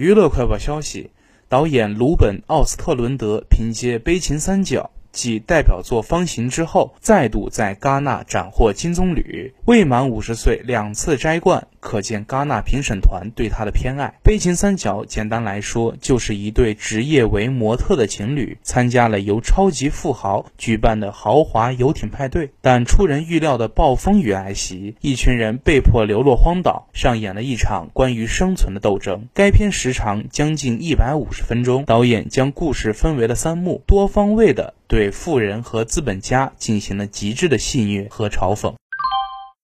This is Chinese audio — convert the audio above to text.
娱乐快报消息：导演鲁本·奥斯特伦德凭借《悲情三角》。继代表作《方形》之后，再度在戛纳斩获金棕榈，未满五十岁两次摘冠，可见戛纳评审团对他的偏爱。《悲情三角》简单来说，就是一对职业为模特的情侣参加了由超级富豪举办的豪华游艇派对，但出人预料的暴风雨来袭，一群人被迫流落荒岛，上演了一场关于生存的斗争。该片时长将近一百五十分钟，导演将故事分为了三幕，多方位的。对对富人和资本家进行了极致的戏谑和嘲讽。